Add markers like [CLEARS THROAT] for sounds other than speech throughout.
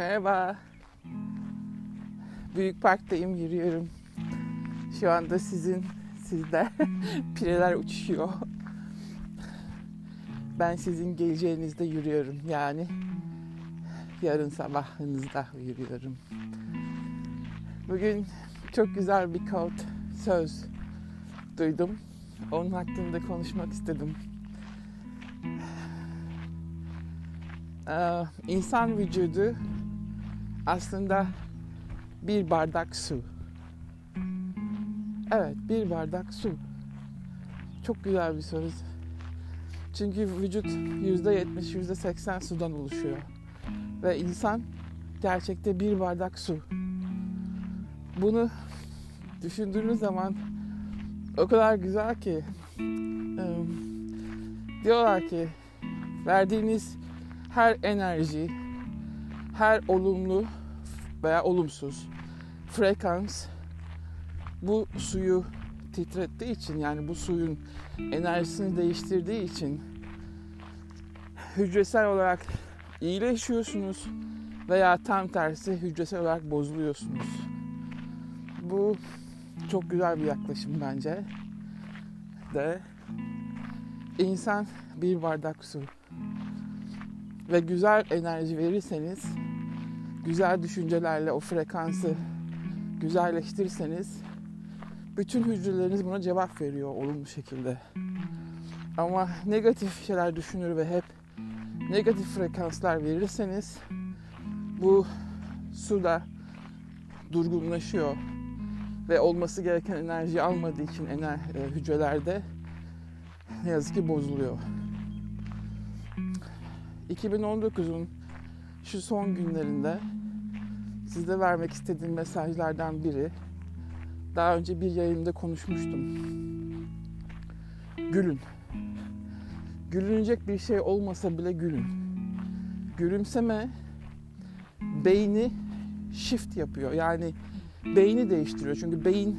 Merhaba. Büyük parktayım, yürüyorum. Şu anda sizin, sizde [LAUGHS] pireler uçuşuyor. Ben sizin geleceğinizde yürüyorum. Yani yarın sabahınızda yürüyorum. Bugün çok güzel bir quote, söz duydum. Onun hakkında konuşmak istedim. Ee, insan vücudu aslında bir bardak su. Evet, bir bardak su. Çok güzel bir söz. Çünkü vücut yüzde yetmiş, yüzde seksen sudan oluşuyor. Ve insan gerçekte bir bardak su. Bunu düşündüğünüz zaman o kadar güzel ki diyorlar ki verdiğiniz her enerji, her olumlu veya olumsuz frekans bu suyu titrettiği için yani bu suyun enerjisini değiştirdiği için hücresel olarak iyileşiyorsunuz veya tam tersi hücresel olarak bozuluyorsunuz. Bu çok güzel bir yaklaşım bence. De insan bir bardak su ve güzel enerji verirseniz, güzel düşüncelerle o frekansı güzelleştirirseniz bütün hücreleriniz buna cevap veriyor olumlu şekilde. Ama negatif şeyler düşünür ve hep negatif frekanslar verirseniz bu su da durgunlaşıyor ve olması gereken enerji almadığı için ener, e, hücrelerde ne yazık ki bozuluyor. 2019'un şu son günlerinde size vermek istediğim mesajlardan biri daha önce bir yayında konuşmuştum. Gülün. Gülünecek bir şey olmasa bile gülün. Gülümseme beyni shift yapıyor. Yani beyni değiştiriyor. Çünkü beyin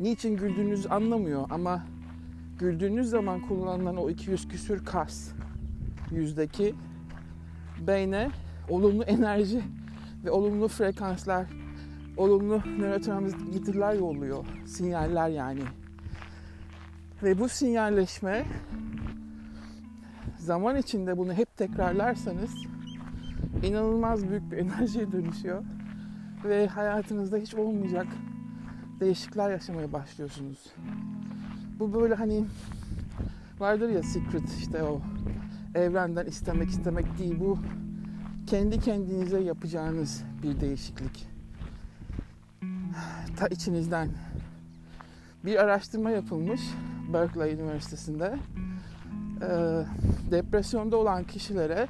niçin güldüğünüzü anlamıyor ama güldüğünüz zaman kullanılan o 200 küsür kas yüzdeki beyne olumlu enerji ve olumlu frekanslar, olumlu nörotransmitterler yolluyor. Sinyaller yani. Ve bu sinyalleşme zaman içinde bunu hep tekrarlarsanız inanılmaz büyük bir enerjiye dönüşüyor ve hayatınızda hiç olmayacak değişiklikler yaşamaya başlıyorsunuz. Bu böyle hani vardır ya secret işte o evrenden istemek istemek değil bu kendi kendinize yapacağınız bir değişiklik. Ta içinizden bir araştırma yapılmış Berkeley Üniversitesi'nde. Ee, depresyonda olan kişilere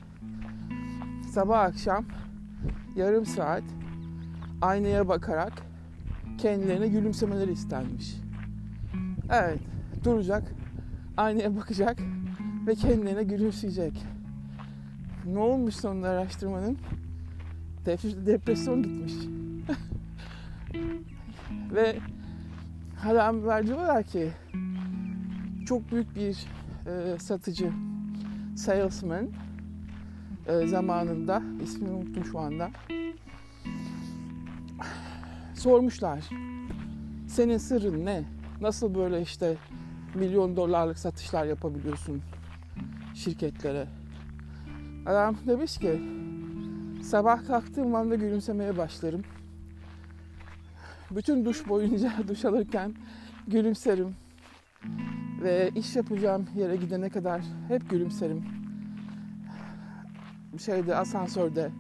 sabah akşam yarım saat aynaya bakarak kendilerine gülümsemeleri istenmiş. Evet, duracak, aynaya bakacak ve kendilerine gülümseyecek. Ne olmuş sonunda araştırmanın? Depresyon gitmiş. [LAUGHS] ve haberler diyorlar ki çok büyük bir e, satıcı salesman e, zamanında ismini unuttum şu anda sormuşlar senin sırrın ne? Nasıl böyle işte milyon dolarlık satışlar yapabiliyorsun şirketlere? Adam demiş ki sabah kalktığım anda gülümsemeye başlarım. Bütün duş boyunca [LAUGHS] duş alırken gülümserim. Ve iş yapacağım yere gidene kadar hep gülümserim. Şeyde asansörde,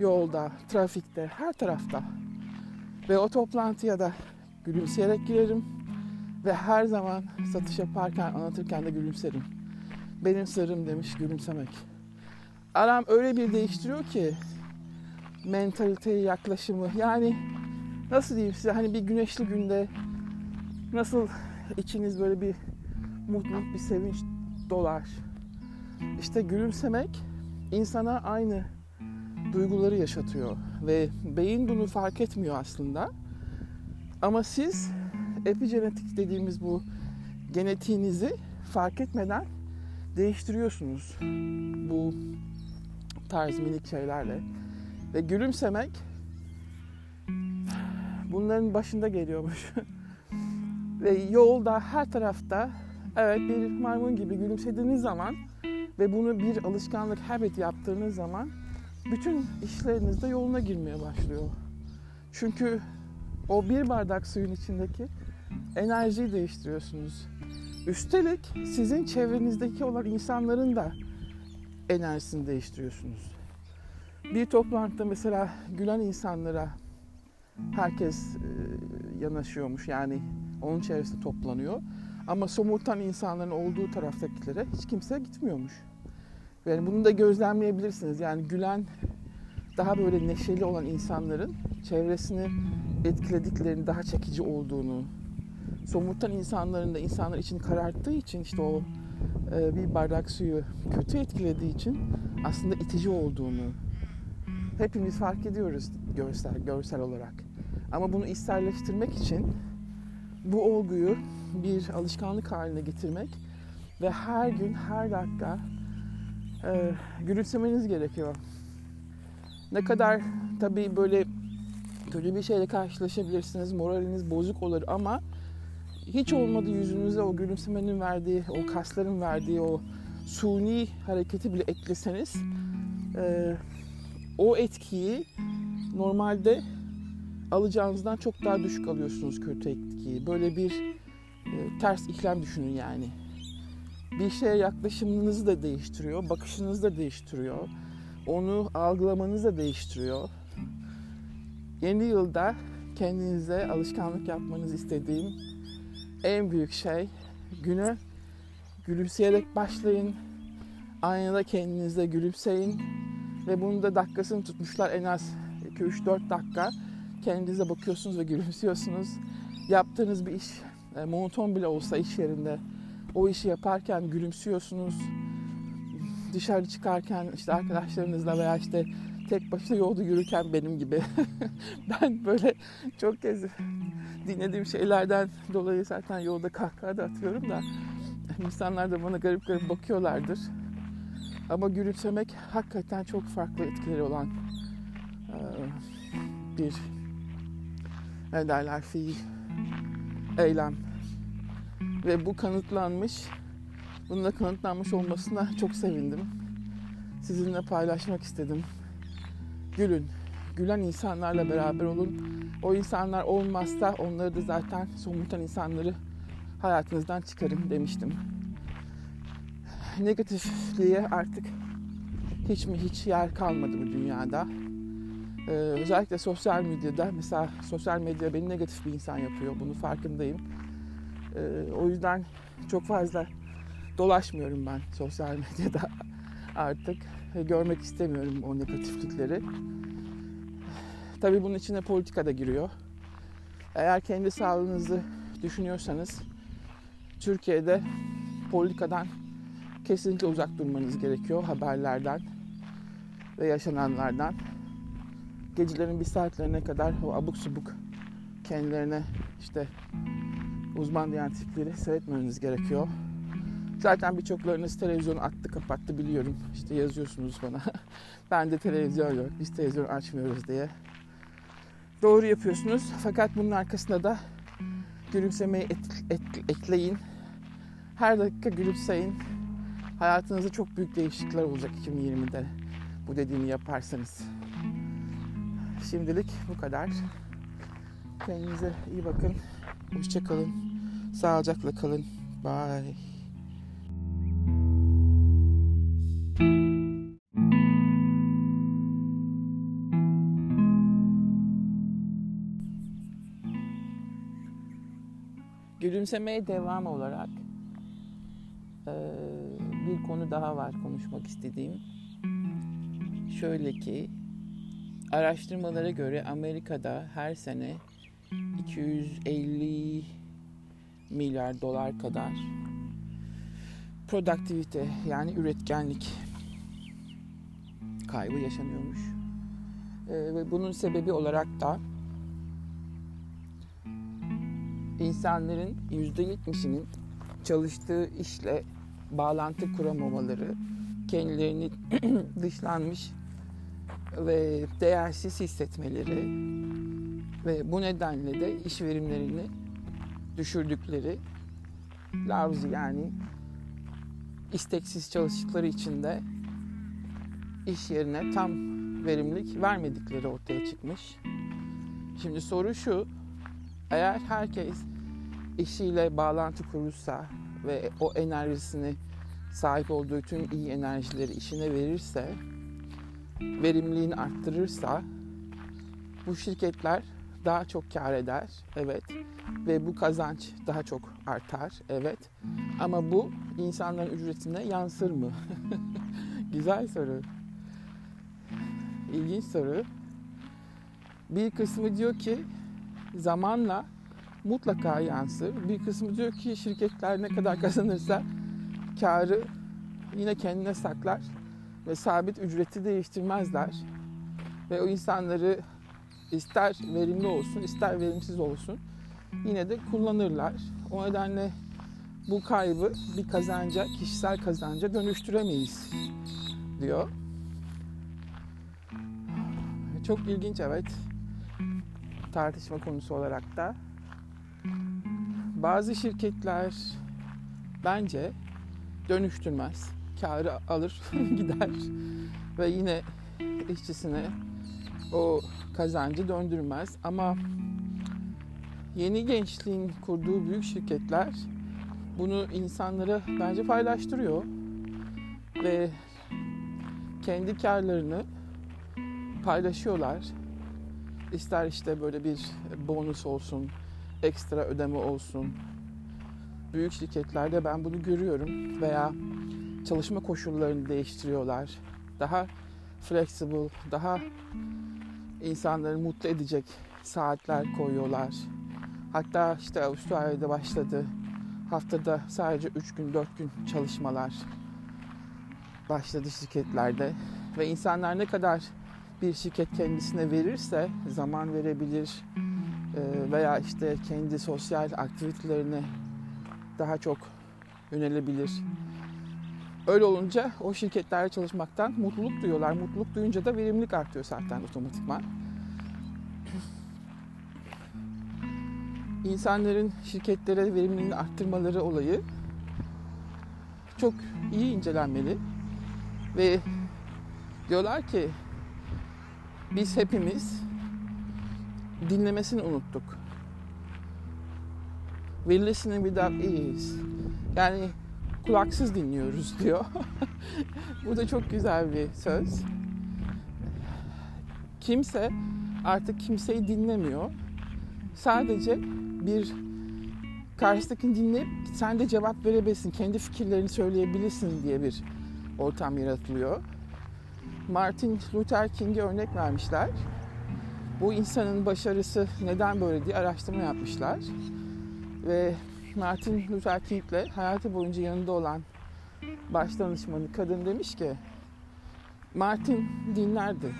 yolda, trafikte, her tarafta. Ve o toplantıya da gülümseyerek girerim. Ve her zaman satış yaparken, anlatırken de gülümserim. Benim sırrım demiş gülümsemek. Adam öyle bir değiştiriyor ki mentaliteyi, yaklaşımı. Yani nasıl diyeyim size hani bir güneşli günde nasıl içiniz böyle bir mutluluk, bir sevinç dolar. İşte gülümsemek insana aynı duyguları yaşatıyor ve beyin bunu fark etmiyor aslında. Ama siz epigenetik dediğimiz bu genetiğinizi fark etmeden değiştiriyorsunuz bu tarz minik şeylerle. Ve gülümsemek bunların başında geliyormuş. [LAUGHS] ve yolda her tarafta evet bir maymun gibi gülümsediğiniz zaman ve bunu bir alışkanlık, habit yaptığınız zaman bütün işleriniz de yoluna girmeye başlıyor. Çünkü o bir bardak suyun içindeki enerjiyi değiştiriyorsunuz. Üstelik sizin çevrenizdeki olan insanların da enerjisini değiştiriyorsunuz. Bir toplantıda mesela gülen insanlara herkes e, yanaşıyormuş yani onun çevresinde toplanıyor. Ama somurtan insanların olduğu taraftakilere hiç kimse gitmiyormuş. Yani bunu da gözlemleyebilirsiniz. Yani gülen, daha böyle neşeli olan insanların çevresini etkilediklerini, daha çekici olduğunu, somurtan insanların da insanlar için kararttığı için işte o e, bir bardak suyu kötü etkilediği için aslında itici olduğunu hepimiz fark ediyoruz görsel, görsel olarak. Ama bunu içselleştirmek için bu olguyu bir alışkanlık haline getirmek ve her gün, her dakika e, gülümsemeniz gerekiyor. Ne kadar tabii böyle kötü bir şeyle karşılaşabilirsiniz, moraliniz bozuk olur ama hiç olmadı yüzünüze o gülümsemenin verdiği, o kasların verdiği o suni hareketi bile ekleseniz e, o etkiyi normalde alacağınızdan çok daha düşük alıyorsunuz kötü etkiyi. Böyle bir e, ters iklem düşünün yani. Bir şeye yaklaşımınızı da değiştiriyor, bakışınızı da değiştiriyor. Onu algılamanızı da değiştiriyor. Yeni yılda kendinize alışkanlık yapmanızı istediğim en büyük şey güne gülümseyerek başlayın. Aynada kendinize gülümseyin. Ve bunu da dakikasını tutmuşlar en az 2-3-4 dakika. Kendinize bakıyorsunuz ve gülümsüyorsunuz. Yaptığınız bir iş e, monoton bile olsa iş yerinde o işi yaparken gülümsüyorsunuz. Dışarı çıkarken işte arkadaşlarınızla veya işte tek başına yolda yürürken benim gibi. [LAUGHS] ben böyle çok kez dinlediğim şeylerden dolayı zaten yolda kahkaha da atıyorum da insanlar da bana garip garip bakıyorlardır. Ama gülümsemek hakikaten çok farklı etkileri olan bir ne derler fiil, eylem. Ve bu kanıtlanmış, bunun da kanıtlanmış olmasına çok sevindim. Sizinle paylaşmak istedim. Gülün, gülen insanlarla beraber olun. O insanlar olmazsa onları da zaten somurtan insanları hayatınızdan çıkarın demiştim. Negatifliğe artık hiç mi hiç yer kalmadı bu dünyada. Ee, özellikle sosyal medyada mesela sosyal medya beni negatif bir insan yapıyor. Bunu farkındayım. Ee, o yüzden çok fazla dolaşmıyorum ben sosyal medyada artık. Görmek istemiyorum o negatiflikleri. Tabii bunun içine politika da giriyor. Eğer kendi sağlığınızı düşünüyorsanız Türkiye'de politikadan kesinlikle uzak durmanız gerekiyor haberlerden ve yaşananlardan. Gecelerin bir saatlerine kadar o abuk subuk kendilerine işte uzman diyen tipleri seyretmeniz gerekiyor. Zaten birçoklarınız televizyonu attı kapattı biliyorum. İşte yazıyorsunuz bana. [LAUGHS] ben de televizyon yok, biz televizyon açmıyoruz diye. Doğru yapıyorsunuz. Fakat bunun arkasında da gülümsemeyi et, et, ekleyin. Her dakika gülümseyin. Hayatınızda çok büyük değişiklikler olacak 2020'de bu dediğimi yaparsanız. Şimdilik bu kadar. Kendinize iyi bakın. Hoşçakalın. Sağlıcakla kalın. Bye. Gülümsemeye devam olarak bir konu daha var konuşmak istediğim. Şöyle ki araştırmalara göre Amerika'da her sene 250 milyar dolar kadar produktivite yani üretkenlik kaybı yaşanıyormuş. ve bunun sebebi olarak da insanların %70'inin çalıştığı işle bağlantı kuramamaları, kendilerini [CLEARS THROAT] dışlanmış ve değersiz hissetmeleri ve bu nedenle de iş verimlerini düşürdükleri lavzi yani isteksiz çalıştıkları için de iş yerine tam verimlilik vermedikleri ortaya çıkmış. Şimdi soru şu, eğer herkes işiyle bağlantı kurursa ve o enerjisini sahip olduğu tüm iyi enerjileri işine verirse, verimliliğini arttırırsa bu şirketler daha çok kar eder, evet. Ve bu kazanç daha çok artar, evet. Ama bu insanların ücretine yansır mı? [LAUGHS] Güzel soru. İlginç soru. Bir kısmı diyor ki zamanla mutlaka yansır. Bir kısmı diyor ki şirketler ne kadar kazanırsa karı yine kendine saklar ve sabit ücreti değiştirmezler. Ve o insanları ister verimli olsun ister verimsiz olsun yine de kullanırlar. O nedenle bu kaybı bir kazanca, kişisel kazanca dönüştüremeyiz diyor. Çok ilginç evet. Tartışma konusu olarak da. Bazı şirketler bence dönüştürmez. Karı alır [LAUGHS] gider ve yine işçisine o kazancı döndürmez. Ama yeni gençliğin kurduğu büyük şirketler bunu insanlara bence paylaştırıyor ve kendi karlarını paylaşıyorlar. İster işte böyle bir bonus olsun, ekstra ödeme olsun. Büyük şirketlerde ben bunu görüyorum veya çalışma koşullarını değiştiriyorlar. Daha flexible, daha insanları mutlu edecek saatler koyuyorlar. Hatta işte Avustralya'da başladı. Haftada sadece 3 gün 4 gün çalışmalar başladı şirketlerde. Ve insanlar ne kadar bir şirket kendisine verirse zaman verebilir e, veya işte kendi sosyal aktivitelerine daha çok yönelebilir. Öyle olunca o şirketlerde çalışmaktan mutluluk duyuyorlar. Mutluluk duyunca da verimlilik artıyor zaten otomatikman. İnsanların şirketlere verimliliğini arttırmaları olayı çok iyi incelenmeli. Ve diyorlar ki biz hepimiz dinlemesini unuttuk. We listening without ears. Yani kulaksız dinliyoruz diyor. [LAUGHS] Bu da çok güzel bir söz. Kimse artık kimseyi dinlemiyor. Sadece bir karşıdakini dinleyip sen de cevap verebilirsin, kendi fikirlerini söyleyebilirsin diye bir ortam yaratılıyor. Martin Luther King'e örnek vermişler. Bu insanın başarısı neden böyle diye araştırma yapmışlar. Ve Martin Luther King'le hayatı boyunca yanında olan baş danışmanı kadın demiş ki Martin dinlerdi.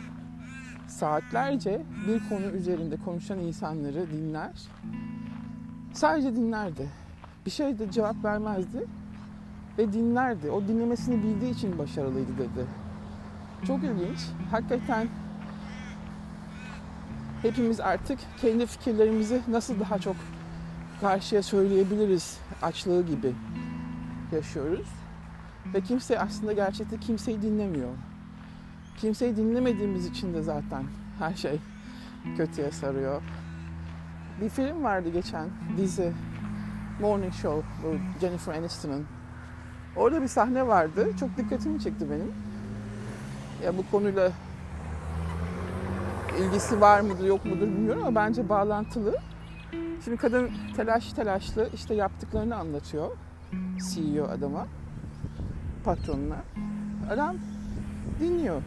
Saatlerce bir konu üzerinde konuşan insanları dinler. Sadece dinlerdi. Bir şey de cevap vermezdi ve dinlerdi. O dinlemesini bildiği için başarılıydı dedi. Çok ilginç. Hakikaten hepimiz artık kendi fikirlerimizi nasıl daha çok karşıya söyleyebiliriz açlığı gibi yaşıyoruz. Ve kimse aslında gerçekte kimseyi dinlemiyor. Kimseyi dinlemediğimiz için de zaten her şey kötüye sarıyor. Bir film vardı geçen dizi Morning Show bu Jennifer Aniston'ın. Orada bir sahne vardı. Çok dikkatimi çekti benim. Ya bu konuyla ilgisi var mıdır yok mudur bilmiyorum ama bence bağlantılı. Şimdi kadın telaş telaşlı işte yaptıklarını anlatıyor CEO adama, patronuna. Adam dinliyor,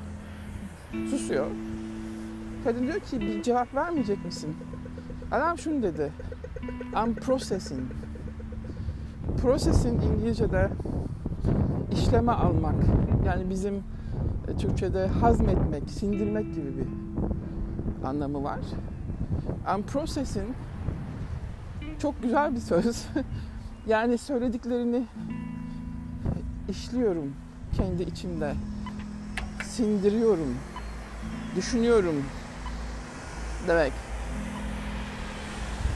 susuyor. Kadın diyor ki bir cevap vermeyecek misin? Adam şunu dedi. I'm processing. Processing İngilizce'de işleme almak. Yani bizim Türkçe'de hazmetmek, sindirmek gibi bir anlamı var. I'm processing çok güzel bir söz. [LAUGHS] yani söylediklerini işliyorum kendi içimde. Sindiriyorum. düşünüyorum demek.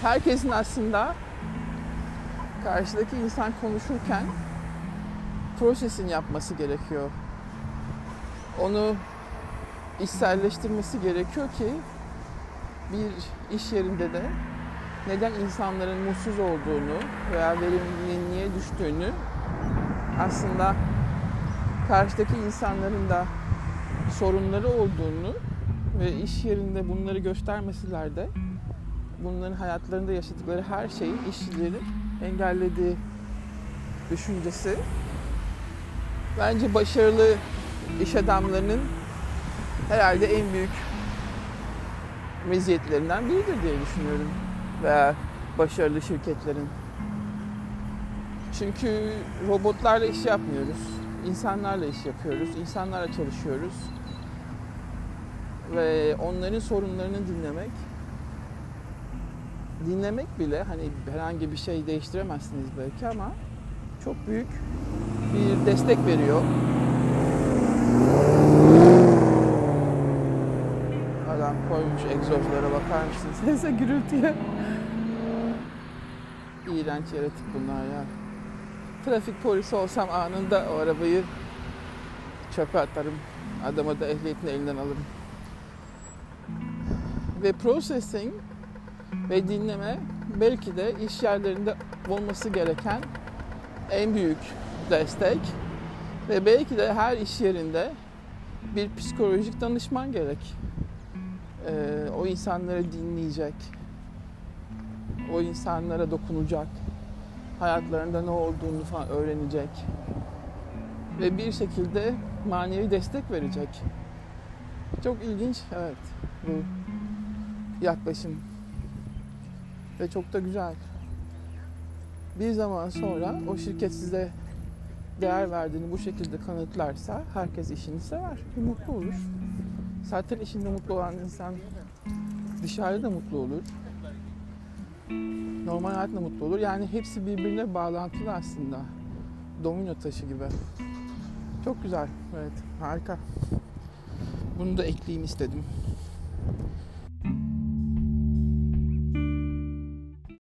Herkesin aslında karşıdaki insan konuşurken prosesin yapması gerekiyor. Onu içselleştirmesi gerekiyor ki bir iş yerinde de neden insanların mutsuz olduğunu veya verimliliğin niye düştüğünü aslında karşıdaki insanların da sorunları olduğunu ve iş yerinde bunları göstermeseler de bunların hayatlarında yaşadıkları her şeyi işçilerin engellediği düşüncesi bence başarılı iş adamlarının herhalde en büyük meziyetlerinden biridir diye düşünüyorum. Veya başarılı şirketlerin. Çünkü robotlarla iş yapmıyoruz. İnsanlarla iş yapıyoruz. İnsanlarla çalışıyoruz. Ve onların sorunlarını dinlemek dinlemek bile hani herhangi bir şey değiştiremezsiniz belki ama çok büyük bir destek veriyor. Adam koymuş egzozlara bakar mısınız? Neyse [LAUGHS] gürültüye. İğrenç yaratık bunlar ya. Trafik polisi olsam anında o arabayı çöpe atarım. Adama da ehliyetini elinden alırım. Ve processing ve dinleme belki de iş yerlerinde olması gereken en büyük destek ve belki de her iş yerinde bir psikolojik danışman gerek. Ee, o insanları dinleyecek, o insanlara dokunacak, hayatlarında ne olduğunu falan öğrenecek ve bir şekilde manevi destek verecek. Çok ilginç, evet bu yaklaşım ve çok da güzel. Bir zaman sonra o şirket size değer verdiğini bu şekilde kanıtlarsa herkes işini sever, mutlu olur. Zaten işinde mutlu olan insan dışarıda da mutlu olur. Normal hayatta mutlu olur. Yani hepsi birbirine bağlantılı aslında. Domino taşı gibi. Çok güzel. Evet, harika. Bunu da ekleyeyim istedim.